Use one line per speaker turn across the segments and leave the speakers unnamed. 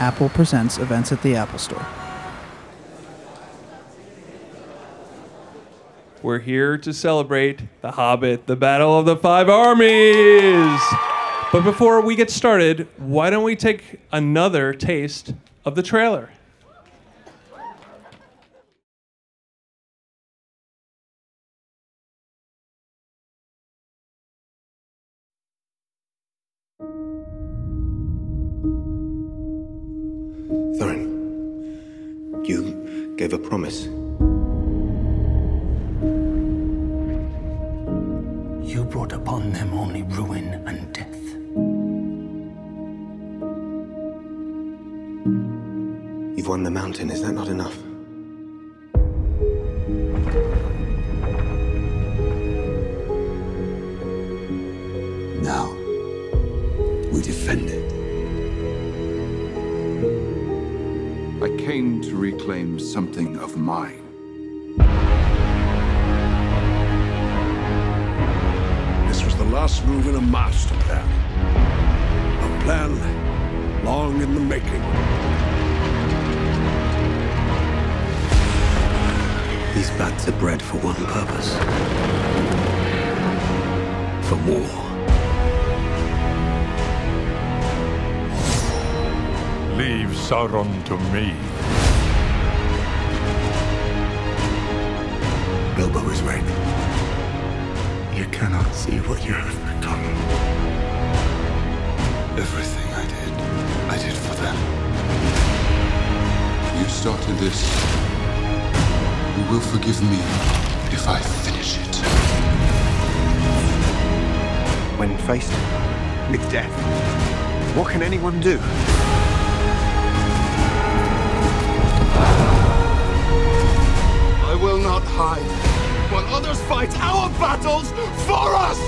Apple Presents events at the Apple Store.
We're here to celebrate The Hobbit, the Battle of the Five Armies. But before we get started, why don't we take another taste of the trailer?
We defend it.
I came to reclaim something of mine.
This was the last move in a master plan. A plan long in the making.
These bats are bred for one purpose. For war.
Leave Sauron to me.
Bilbo is right. You cannot see what you have become.
Everything I did, I did for them. You started this. You will forgive me if I finish it.
When faced with death, what can anyone do?
Will not hide while others fight our battles for us!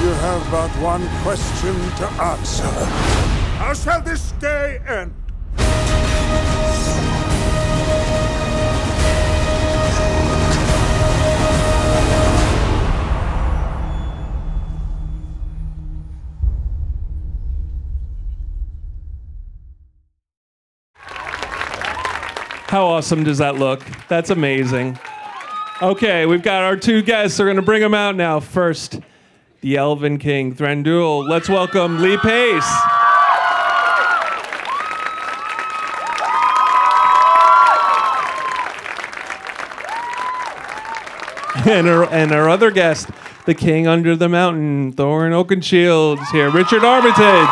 You have but one question to answer. How shall this day end?
How awesome does that look? That's amazing. Okay, we've got our two guests. We're going to bring them out now. First, the Elven King, Thranduil. Let's welcome Lee Pace. And our, and our other guest, the King Under the Mountain, Thorin Oakenshield, is here. Richard Armitage.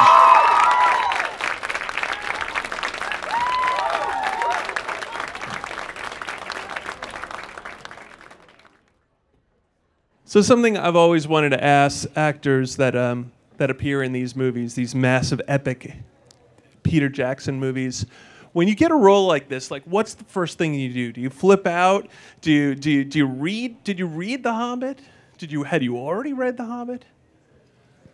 So something I've always wanted to ask actors that um, that appear in these movies, these massive epic Peter Jackson movies. When you get a role like this, like what's the first thing you do? Do you flip out? Do you do you, do you read? Did you read The Hobbit? Did you had you already read The Hobbit?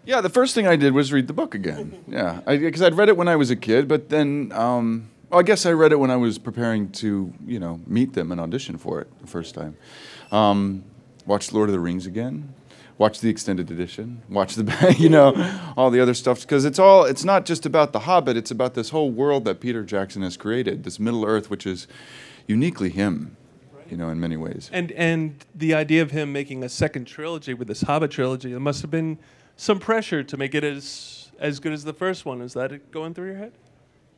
Yeah, the first thing I did was read the book again. Yeah, because I'd read it when I was a kid, but then um, well, I guess I read it when I was preparing to, you know, meet them and audition for it the first time. Um, watched Lord of the Rings again. Watch the extended edition. Watch the, you know, all the other stuff because it's all. It's not just about the Hobbit. It's about this whole world that Peter Jackson has created. This Middle Earth, which is uniquely him, you know, in many ways.
And and the idea of him making a second trilogy with this Hobbit trilogy, there must have been some pressure to make it as as good as the first one. Is that going through your head?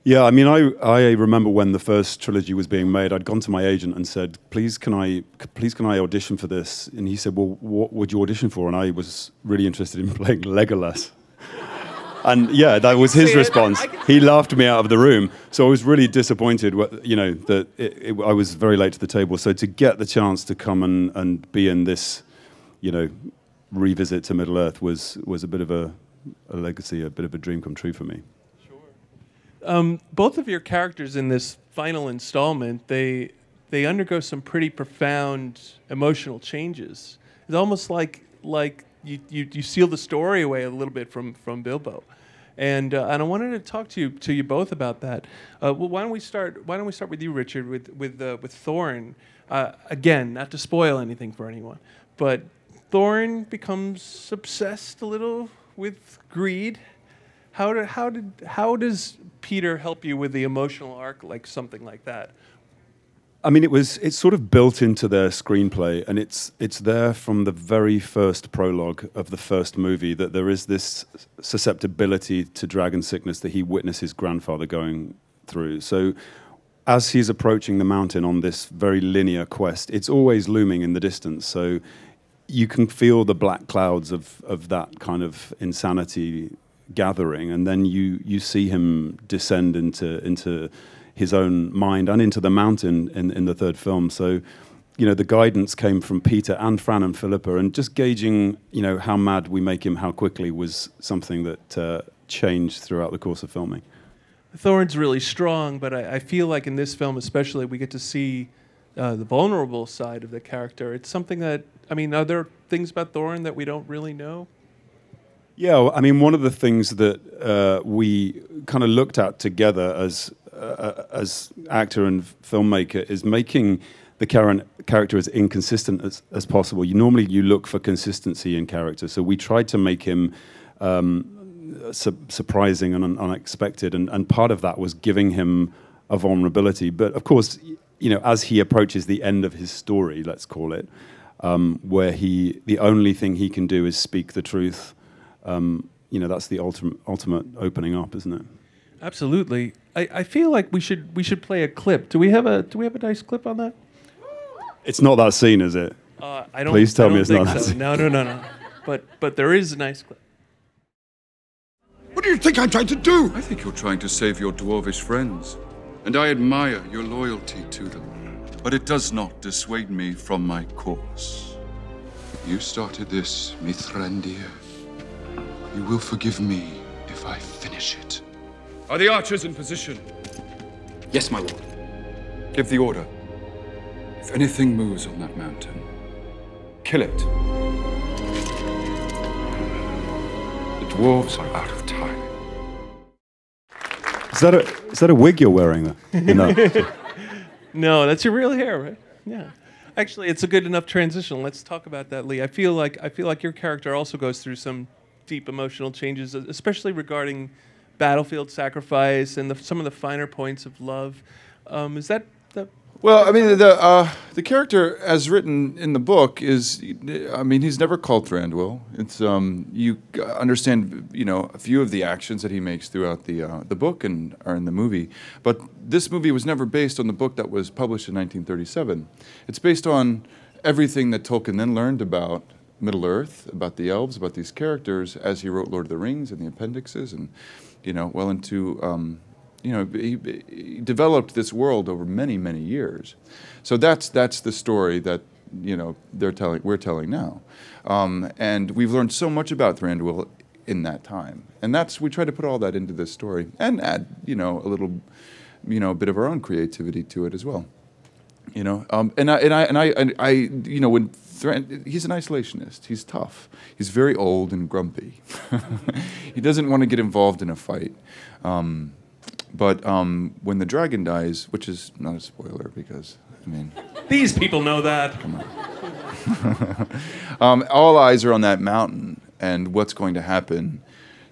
Yeah, I mean, I, I remember when the first trilogy was being made, I'd gone to my agent and said, "Please, can I, please, can I audition for this?" And he said, "Well, what would you audition for?" And I was really interested in playing Legolas. And yeah, that was his response. He laughed me out of the room. So I was really disappointed, you know, that it, it, I was very late to the table. So to get the chance to come and, and be in this, you know, revisit to Middle Earth was, was a bit of a, a legacy, a bit of a dream come true for me.
Um, both of your characters in this final installment, they they undergo some pretty profound emotional changes. It's almost like like you, you, you seal the story away a little bit from from Bilbo. And, uh, and I wanted to talk to you to you both about that. Uh, well, why don't we start? Why don't we start with you, Richard, with with uh, with Thorin? Uh, again, not to spoil anything for anyone, but Thorin becomes obsessed a little with greed. How how did how does Peter help you with the emotional arc like something like that?
I mean, it was it's sort of built into their screenplay, and it's it's there from the very first prologue of the first movie that there is this susceptibility to dragon sickness that he witnessed his grandfather going through. So, as he's approaching the mountain on this very linear quest, it's always looming in the distance. So, you can feel the black clouds of of that kind of insanity gathering, and then you you see him descend into into his own mind and into the mountain in, in the third film. So, you know, the guidance came from Peter and Fran and Philippa, and just gauging, you know, how mad we make him, how quickly was something that uh, changed throughout the course of filming.
Thorin's really strong, but I, I, feel like in this film, especially, we get to see uh, the vulnerable side of the character. It's something that, I mean, are there things about Thorin that we don't really know?
Yeah, I mean, one of the things that uh, we kind of looked at together as uh, as actor and filmmaker is making the character as inconsistent as, as possible. You normally you look for consistency in character, so we tried to make him um, su- surprising and un- unexpected, and, and part of that was giving him a vulnerability. But of course, you know, as he approaches the end of his story, let's call it, um, where he the only thing he can do is speak the truth. Um, you know, that's the ultimate ultimate opening up, isn't it?
Absolutely. I, I feel like we should we should play a clip. Do we have a do we have a nice clip on that?
It's not that scene, is it?
Uh, I don't.
Please tell
don't
me it's
think
not that scene.
No, no, no, no. But but there is a nice clip.
What do you think I'm trying to do?
I think you're trying to save your dwarvish friends, and I admire your loyalty to them. But it does not dissuade me from my course. You started this, Mithrandir. You will forgive me if I finish it.
Are the archers in position?
Yes, my lord. Give the order. If anything moves on that mountain, kill it. The dwarves are out of time.
Is that a is that a wig you're wearing there? In that?
No, that's your real hair, right? Yeah. Actually, it's a good enough transition. Let's talk about that, Lee. I feel like I feel like your character also goes through some deep emotional changes, especially regarding battlefield sacrifice and the, some of the finer points of love. Um, is that the
Well, I mean, the uh, the character as written in the book is, I mean, he's never called Thranduil. It's um, you understand, you know, a few of the actions that he makes throughout the uh, the book and are in the movie, but this movie was never based on the book that was published in 1937. It's based on everything that Tolkien then learned about Middle Earth, about the elves, about these characters as he wrote Lord of the Rings and the appendixes, and you know, well into um, you know, he, he developed this world over many, many years. So that's that's the story that you know they're telling, we're telling now, um, and we've learned so much about Thranduil in that time, and that's we try to put all that into this story and add you know a little, you know, a bit of our own creativity to it as well. You know, um, and I and I and I, and I you know when Thran, he's an isolationist. He's tough. He's very old and grumpy. he doesn't want to get involved in a fight. Um, but um, when the dragon dies, which is not a spoiler because I mean,
these people know that.
Come on. um, all eyes are on that mountain and what's going to happen,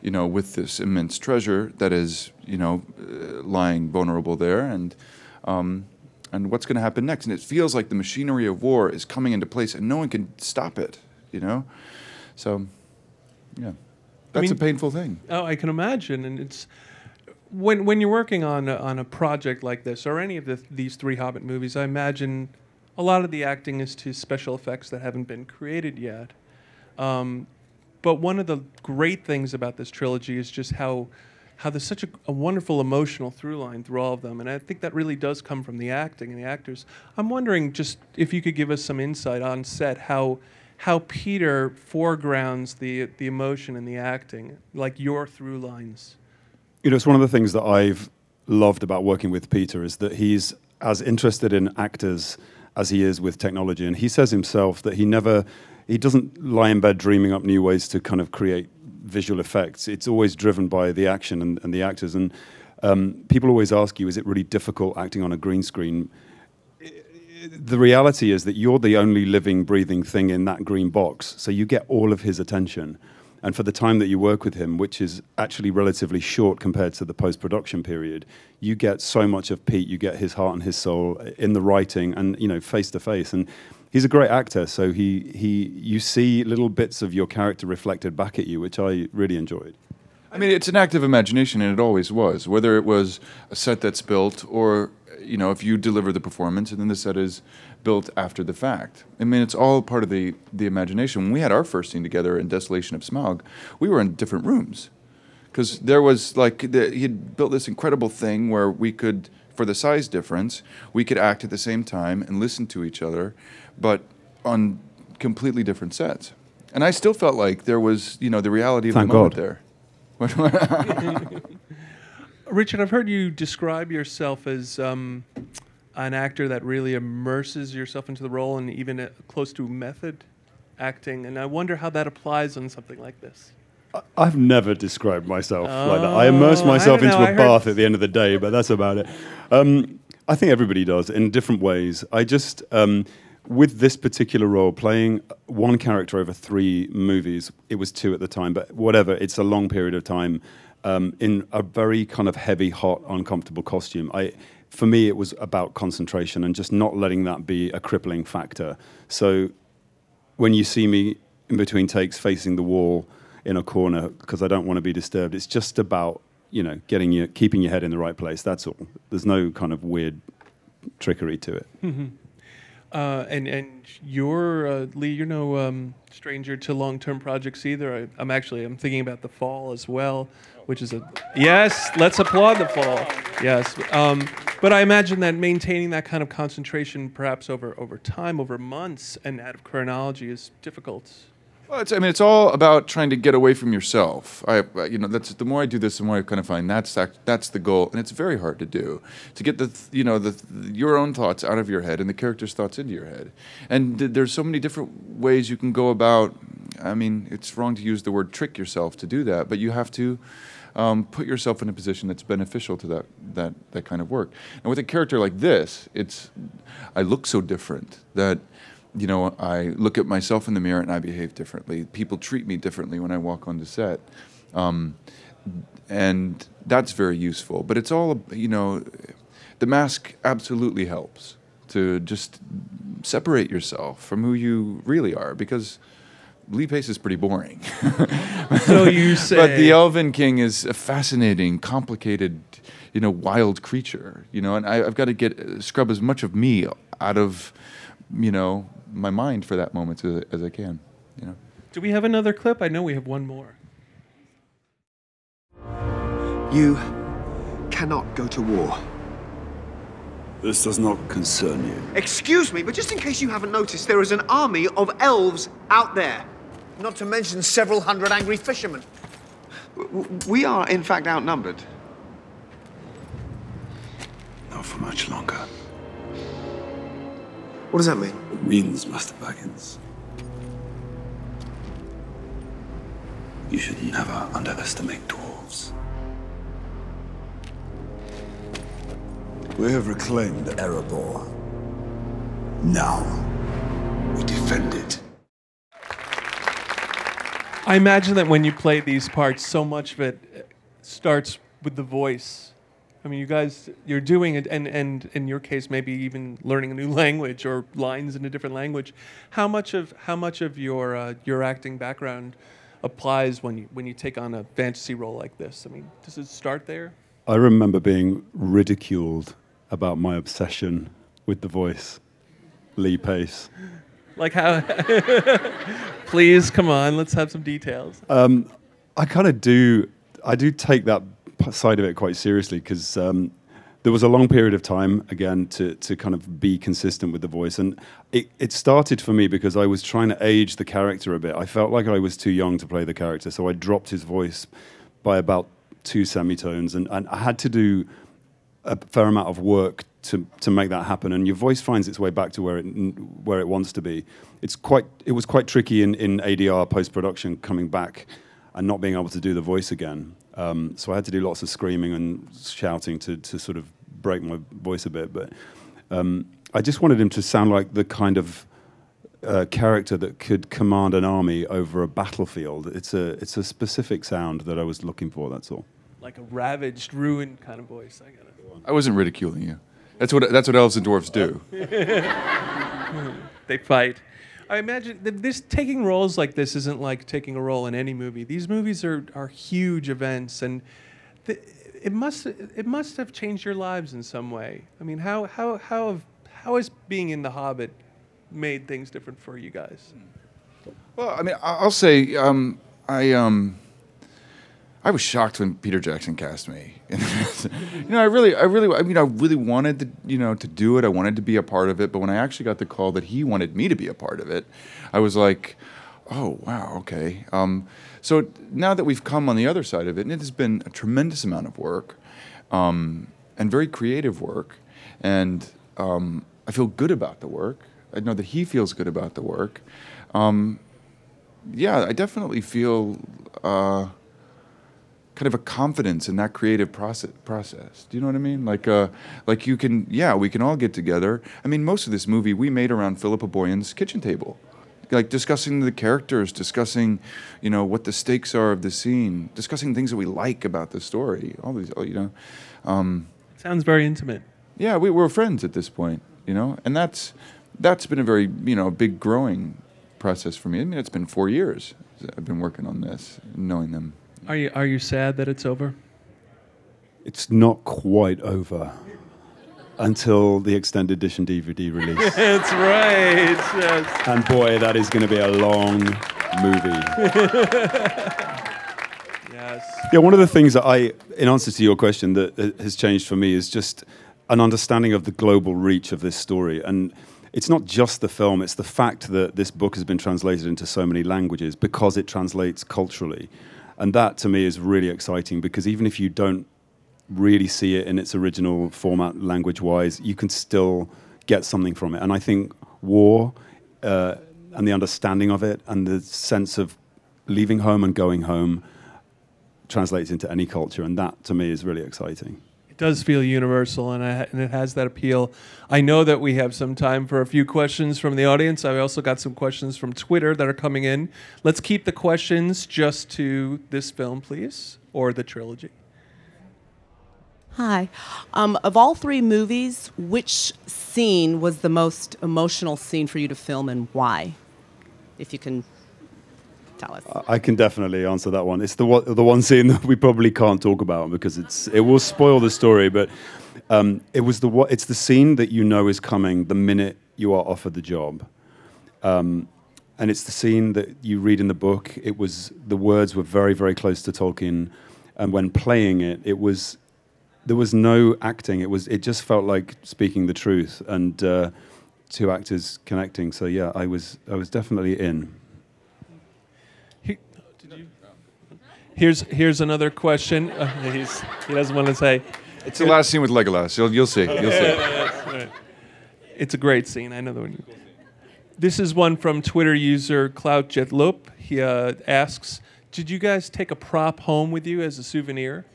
you know, with this immense treasure that is, you know, uh, lying vulnerable there, and um, and what's going to happen next. And it feels like the machinery of war is coming into place, and no one can stop it. You know, so yeah, that's
mean-
a painful thing.
Oh, I can imagine, and it's when when you're working on a, on a project like this or any of the, these three Hobbit movies. I imagine a lot of the acting is to special effects that haven't been created yet. Um, but one of the great things about this trilogy is just how how there's such a, a wonderful emotional through line through all of them, and I think that really does come from the acting and the actors. I'm wondering just if you could give us some insight on set how how Peter foregrounds the the emotion and the acting, like your through lines.
You know, it's one of the things that I've loved about working with Peter is that he's as interested in actors as he is with technology. And he says himself that he never he doesn't lie in bed dreaming up new ways to kind of create visual effects. It's always driven by the action and, and the actors. And um, people always ask you, is it really difficult acting on a green screen? The reality is that you're the only living, breathing thing in that green box. So you get all of his attention. And for the time that you work with him, which is actually relatively short compared to the post production period, you get so much of Pete. You get his heart and his soul in the writing and, you know, face to face. And he's a great actor. So he, he, you see little bits of your character reflected back at you, which I really enjoyed.
I mean, it's an active imagination, and it always was. Whether it was a set that's built, or you know, if you deliver the performance, and then the set is built after the fact. I mean, it's all part of the the imagination. When we had our first scene together in Desolation of Smaug, we were in different rooms because there was like the, he had built this incredible thing where we could, for the size difference, we could act at the same time and listen to each other, but on completely different sets. And I still felt like there was, you know, the reality of
Thank
the moment
God.
there.
Richard, I've heard you describe yourself as um, an actor that really immerses yourself into the role and even uh, close to method acting. And I wonder how that applies on something like this.
I've never described myself like that. I immerse
Oh, I
myself into
know,
a
I heard-
bath at the end of the day, but that's about it. Um, I think everybody does in different ways. I just, um, with this particular role, playing one character over three movies, it was two at the time, but whatever, it's a long period of time um, in a very kind of heavy, hot, uncomfortable costume. I, for me, it was about concentration and just not letting that be a crippling factor. So when you see me in between takes facing the wall in a corner because I don't want to be disturbed, it's just about you know getting your keeping your head in the right place. That's all. There's no kind of weird trickery to it.
Mhm. Uh, and and you're uh, Lee. You're no um, stranger to long-term projects either. I, I'm actually I'm thinking about the fall as well, which is a yes. Let's applaud the fall. Yes, um, but I imagine that maintaining that kind of concentration, perhaps over over time, over months, and out of chronology, is difficult.
Well, it's, I mean, it's all about trying to get away from yourself. I, you know, that's the more I do this, the more I kind of find that's that's the goal, and it's very hard to do to get the, you know, the, your own thoughts out of your head and the character's thoughts into your head. And th- there's so many different ways you can go about. I mean, it's wrong to use the word trick yourself to do that, but you have to. Um, put yourself in a position that's beneficial to that, that that kind of work. And with a character like this, it's I look so different that you know, I look at myself in the mirror and I behave differently. People treat me differently when I walk onto set. Um, and that's very useful. But it's all, you know, the mask absolutely helps to just separate yourself from who you really are because Lee Pace is pretty boring.
So you say.
But the Elven King is a fascinating, complicated, you know, wild creature. You know, and I, I've got to get scrub as much of me out of, you know, my mind for that moment as, as I can. You know.
Do we have another clip? I know we have one more.
You cannot go to war.
This does not concern you.
Excuse me, but just in case you haven't noticed, there is an army of elves out there. Not to mention several hundred angry fishermen. W- w- We are, in fact, outnumbered.
Not for much longer.
What does that mean?
It means, Master Baggins, you should never underestimate dwarves. We have reclaimed Erebor. Now, we defend it.
I imagine that when you play these parts, so much of it starts with the voice. I mean, you guys, you're doing it, and, and in your case, maybe even learning a new language or lines in a different language. How much of how much of your uh, your acting background applies when you when you take on a fantasy role like this? I mean, does it start there?
I remember being ridiculed about my obsession with the voice, Lee Pace.
Like how? Please come on, let's have some details.
Um, I kind of do. I do take that side of it quite seriously because um, there was a long period of time again to to kind of be consistent with the voice, and it, it started for me because I was trying to age the character a bit. I felt like I was too young to play the character, so I dropped his voice by about two semitones, and, and I had to do a fair amount of work to to make that happen, and your voice finds its way back to where it where it wants to be. It's quite it was quite tricky in in ADR post production coming back and not being able to do the voice again. Um, so I had to do lots of screaming and shouting to to sort of break my voice a bit, but. Um, I just wanted him to sound like the kind of uh, character that could command an army over a battlefield. It's a it's a specific sound that I was looking for. That's all.
Like a ravaged, ruined kind of voice. I got it.
I wasn't ridiculing you. That's what that's what elves and dwarves do.
they fight. I imagine that this taking roles like this isn't like taking a role in any movie. These movies are are huge events, and it must it must have changed your lives in some way. I mean, how how how have how has being in The Hobbit made things different for you guys?
Well, I mean, I'll say um, I um, I was shocked when Peter Jackson cast me. you know, I really, I really, I mean, I really wanted to, you know, to do it. I wanted to be a part of it. But when I actually got the call that he wanted me to be a part of it, I was like, oh wow, okay. Um, so now that we've come on the other side of it, and it has been a tremendous amount of work, um, and very creative work, and um, I feel good about the work. I know that he feels good about the work. Um, yeah, I definitely feel uh, kind of a confidence in that creative process. Process. Do you know what I mean? Like, uh, like you can, yeah, we can all get together. I mean, most of this movie we made around Philippa Boyens' kitchen table, like discussing the characters, discussing, you know, what the stakes are of the scene, discussing things that we like about the story. All these, you know. Um,
Sounds very intimate.
yeah, we were friends at this point, you know, and that's that's been a very you know big growing process for me. I mean, it's been four years I've been working on this, knowing them.
Are you are you sad that it's over?
It's not quite over until the extended edition DVD release.
That's right. Yes.
and boy, that is going to be a long movie.
yes.
Yeah, one of the things that I, in answer to your question, that has changed for me is just an understanding of the global reach of this story. And it's not just the film, it's the fact that this book has been translated into so many languages because it translates culturally. And that to me is really exciting because even if you don't really see it in its original format, language wise, you can still get something from it. And I think war uh, and the understanding of it and the sense of leaving home and going home translates into any culture. And that to me is really exciting.
It does feel universal, and, I, and it has that appeal. I know that we have some time for a few questions from the audience. I've also got some questions from Twitter that are coming in. Let's keep the questions just to this film, please, or the trilogy.
Hi. Um, of all three movies, which scene was the most emotional scene for you to film and why? If you can tell us.
I can definitely answer that one. It's the one, the one scene that we probably can't talk about because it's it will spoil the story. But um, it was the it's the scene that you know is coming the minute you are offered the job, um, and it's the scene that you read in the book. It was the words were very very close to Tolkien, and when playing it, it was there was no acting. It was it just felt like speaking the truth and uh, two actors connecting. So yeah, I was I was definitely in.
Here's here's another question. Uh, he's, he doesn't want to say.
It's the last scene with Legolas. You'll you'll see. You'll see.
It's a great scene. I know the one. This is one from Twitter user Clout Jetloop. He uh, asks, "Did you guys take a prop home with you as a souvenir?"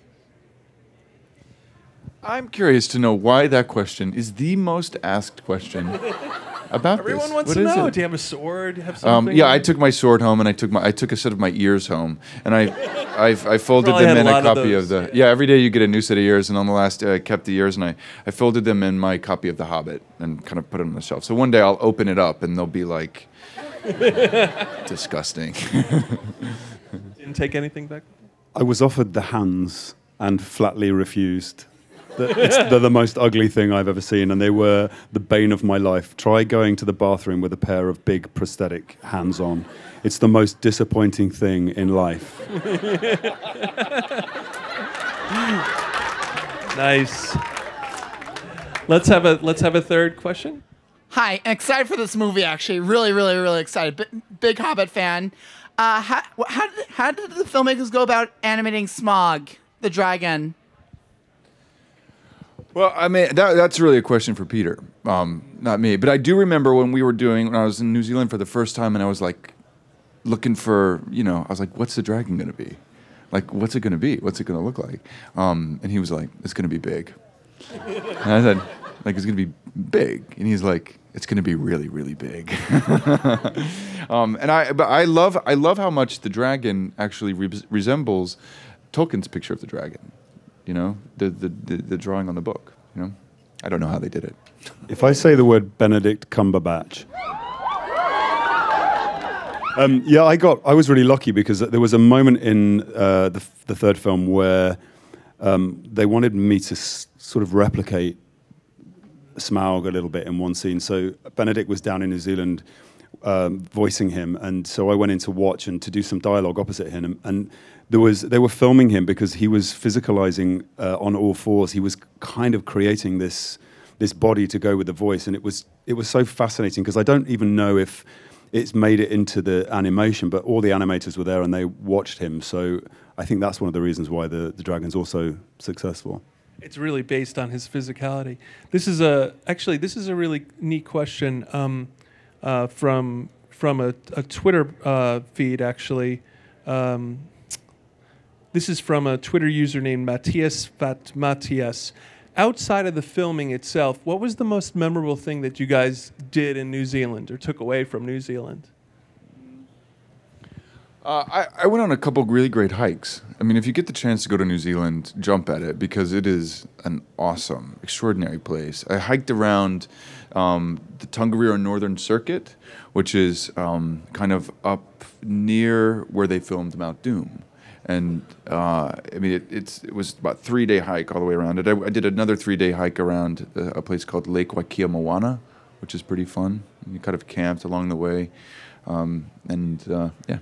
I'm curious to know why that question is the most asked question about
Everyone
this.
wants
What
to know.
it?
Do you have a sword? Do you have
Um, yeah, I took my sword home, and I took my I took a set of my ears home, and I I, I folded
Probably
them in
a
a,
lot of
copy of,
those,
the yeah. Every day you get a new set of ears, and on the last day I kept the ears, and I I folded them in my copy of The Hobbit, and kind of put them on the shelf. So one day I'll open it up, and they'll be like disgusting.
Didn't take anything back.
I was offered the hands and flatly refused. The- it's, they're the most ugly thing I've ever seen, and they were the bane of my life. Try going to the bathroom with a pair of big prosthetic hands on. It's the most disappointing thing in life.
Nice. Let's have a let's have a third question.
Hi, excited for this movie. Actually, really, really, really excited. B- big Hobbit fan. Uh, how, how, did, how did the filmmakers go about animating Smaug, the dragon?
Well, I mean, that, that's really a question for Peter, um, not me. But I do remember when we were doing, when I was in New Zealand for the first time, and I was like looking for, you know, I was like, what's the dragon going to be? Like, what's it going to be? What's it going to look like? Um, and he was like, it's going to be big. And I said, like, it's going to be big. And he's like, it's going to be really, really big. um, and I, but I love, I love how much the dragon actually re- resembles Tolkien's picture of the dragon. You know, the, the, the, the drawing on the book. You know, I don't know how they did it.
If I say the word Benedict Cumberbatch, um, yeah, I got. I was really lucky because there was a moment in uh, the, the third film where um, they wanted me to s- sort of replicate Smaug a little bit in one scene. So Benedict was down in New Zealand um, voicing him, and so I went in to watch and to do some dialogue opposite him. And, and there was they were filming him because he was physicalizing uh, on all fours. He was kind of creating this this body to go with the voice, and it was it was so fascinating because I don't even know if it's made it into the animation, but all the animators were there and they watched him. So I think that's one of the reasons why the, the Dragon's also successful.
It's really based on his physicality. This is a actually this is a really neat question um, uh, from from a, a Twitter uh, feed actually. Um, this is from a Twitter user named Matthias Vat Matthias. Outside of the filming itself, what was the most memorable thing that you guys did in New Zealand or took away from New Zealand?
Uh, I, I went on a couple really great hikes. I mean, if you get the chance to go to New Zealand, jump at it because it is an awesome, extraordinary place. I hiked around um, the Tongariro Northern Circuit, which is um, kind of up near where they filmed Mount Doom. And uh, I mean, it, it was about three day hike all the way around it. I, I did another three day hike around a, a place called Lake Waikia which is pretty fun. You kind of camped along the way. Um, and uh, yeah.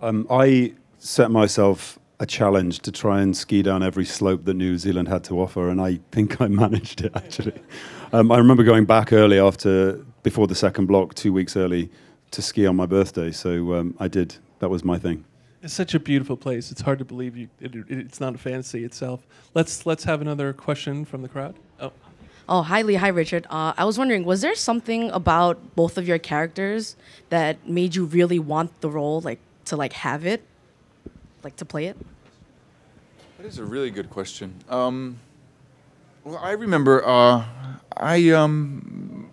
Um, I set myself a challenge to try and ski down every slope that New Zealand had to offer, and I think I managed it actually. Um, I remember going back early after, before the second block, two weeks early, to ski on my birthday. So um, I did. That was my thing.
It's such a beautiful place. It's hard to believe you. It, it, it's not a fantasy itself. Let's let's have another question from the crowd. Oh.
Oh, hi Lee, hi Richard. Uh, I was wondering, was there something about both of your characters that made you really want the role, like to like have it, like to play it?
That is a really good question. Um, well, I remember uh, I um,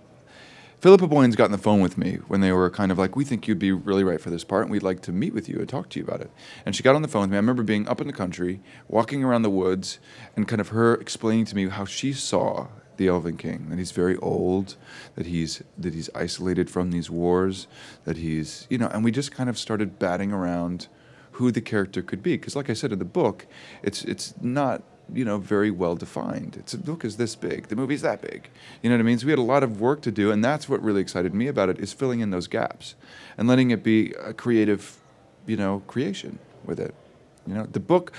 Philippa Boyens got on the phone with me when they were kind of like, "We think you'd be really right for this part, and we'd like to meet with you and talk to you about it." And she got on the phone with me. I remember being up in the country, walking around the woods, and kind of her explaining to me how she saw the Elven King, that he's very old, that he's that he's isolated from these wars, that he's you know, and we just kind of started batting around who the character could be, because like I said in the book, it's it's not you know very well defined. It's the book is this big, the movie's that big, you know what I mean? So we had a lot of work to do, and that's what really excited me about it is filling in those gaps, and letting it be a creative, you know, creation with it. You know, the book.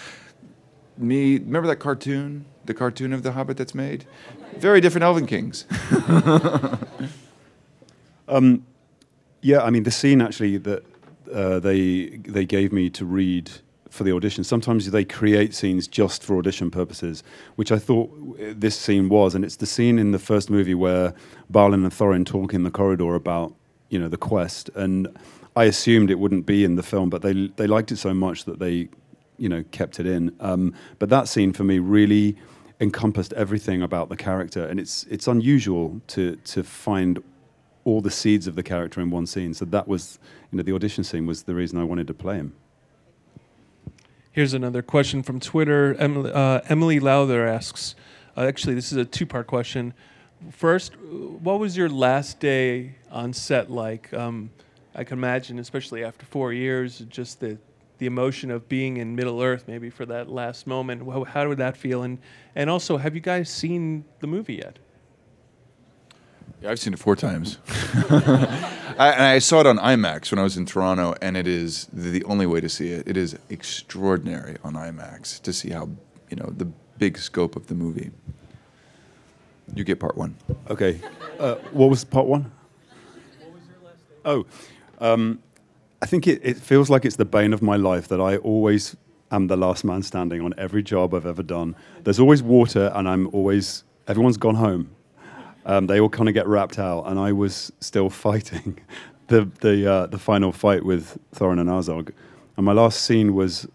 Me, remember that cartoon, the cartoon of the Hobbit that's made? Very different Elven Kings.
Um, yeah, I mean the scene actually that uh, they they gave me to read for the audition. Sometimes they create scenes just for audition purposes, which I thought this scene was, and it's the scene in the first movie where Balin and Thorin talk in the corridor about you know the quest, and I assumed it wouldn't be in the film, but they they liked it so much that they you know kept it in. Um, but that scene for me really encompassed everything about the character, and it's it's unusual to to find all the seeds of the character in one scene. So that was, you know, the audition scene was the reason I wanted to play him.
Here's another question from Twitter. Emily, uh, Emily Lowther asks, uh, actually, this is a two part question. First, what was your last day on set like? Um, I can imagine, especially after four years, just the, the emotion of being in Middle Earth, maybe for that last moment. How, how would that feel? And, and also, have you guys seen the movie yet?
Yeah, I've seen it four times. I, and I saw it on IMAX when I was in Toronto, and it is the only way to see it. It is extraordinary on IMAX to see how you know the big scope of the movie. You get part one.
Okay. Uh, what was part one? Oh, um, I think it, it feels like it's the bane of my life that I always am the last man standing on every job I've ever done. There's always water, and I'm always everyone's gone home. Um, they all kind of get wrapped out, and I was still fighting the the uh, the final fight with Thorin and Azog. And my last scene was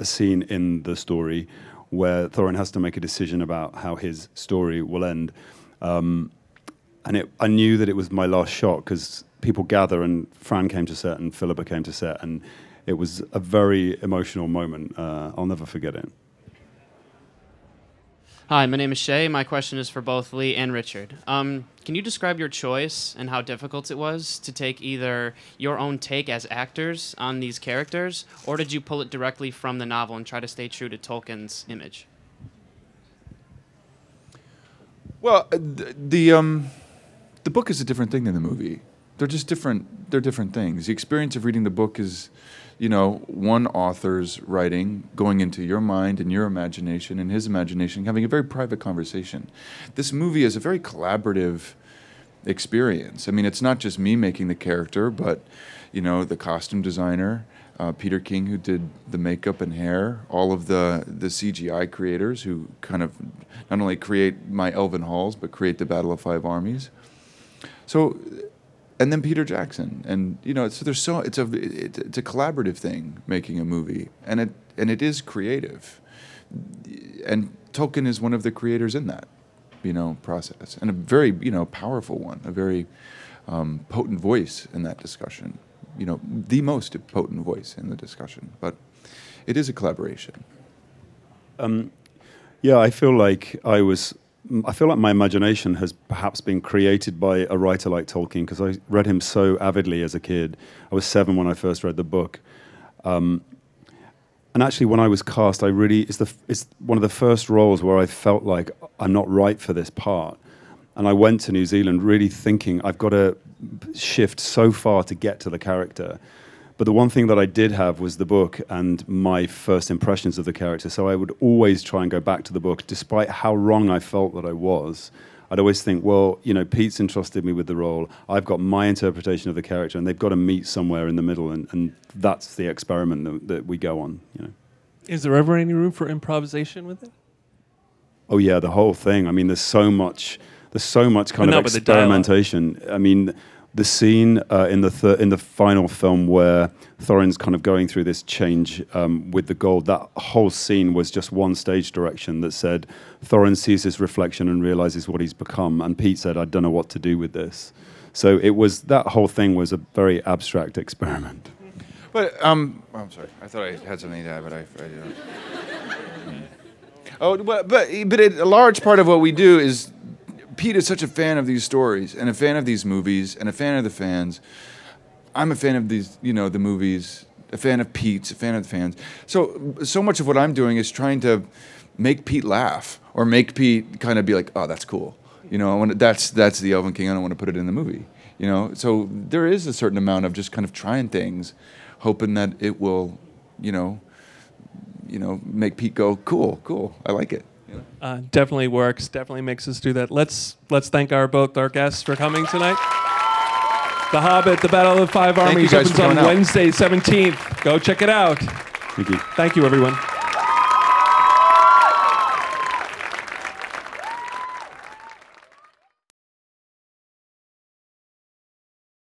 a scene in the story where Thorin has to make a decision about how his story will end. Um, and it, I knew that it was my last shot because people gather, and Fran came to set, and Philippa came to set, and it was a very emotional moment. Uh, I'll never forget it.
Hi, my name is Shay. My question is for both Lee and Richard. Um, can you describe your choice and how difficult it was to take either your own take as actors on these characters, or did you pull it directly from the novel and try to stay true to Tolkien's image?
Well, uh, the, the um, the book is a different thing than the movie. They're just different. They're different things. The experience of reading the book is, you know, one author's writing going into your mind and your imagination and his imagination, having a very private conversation. This movie is a very collaborative experience. I mean, it's not just me making the character, but you know, the costume designer, uh, Peter King, who did the makeup and hair, all of the the CGI creators who kind of not only create my Elven halls but create the Battle of Five Armies. So, and then Peter Jackson, and you know, so there's so it's a it, it's a collaborative thing making a movie, and it and it is creative, and Tolkien is one of the creators in that, you know, process, and a very you know powerful one, a very um, potent voice in that discussion, you know, the most potent voice in the discussion, but it is a collaboration.
Um, yeah, I feel like I was. I feel like my imagination has perhaps been created by a writer like Tolkien because I read him so avidly as a kid. I was seven when I first read the book, um, and actually, when I was cast, I really it's the it's one of the first roles where I felt like I'm not right for this part, and I went to New Zealand really thinking I've got to shift so far to get to the character. But the one thing that I did have was the book and my first impressions of the character. So I would always try and go back to the book, despite how wrong I felt that I was. I'd always think, well, you know, Pete's entrusted me with the role. I've got my interpretation of the character, and they've got to meet somewhere in the middle, and, and that's the experiment that, that we go on. You know.
Is there ever any room for improvisation with it?
Oh yeah, the whole thing. I mean, there's so much. There's so much kind
But
of
with the dialogue.
experimentation. I mean, the scene uh, in the thir- in the final film where Thorin's kind of going through this change um, with the gold. That whole scene was just one stage direction that said Thorin sees his reflection and realizes what he's become, and Pete said, "I don't know what to do with this." So it was that whole thing was a very abstract experiment.
But um, oh, I'm sorry. I thought I had something to add, but I. I don't. oh, but but but it, a large part of what we do is Pete is such a fan of these stories and a fan of these movies and a fan of the fans. I'm a fan of these, you know, the movies. A fan of Pete's, a fan of the fans. So so much of what I'm doing is trying to make Pete laugh or make Pete kind of be like, oh, that's cool. You know, I wanna, that's that's the Elven King. I don't want to put it in the movie. You know, so there is a certain amount of just kind of trying things, hoping that it will, you know, you know, make Pete go, cool, cool. I like it.
Uh, definitely works. Definitely makes us do that. Let's let's thank our both our guests for coming tonight. The Hobbit, The Battle of the Five Armies opens on
out.
Wednesday, 17th. Go check it out.
Thank you.
Thank you, everyone.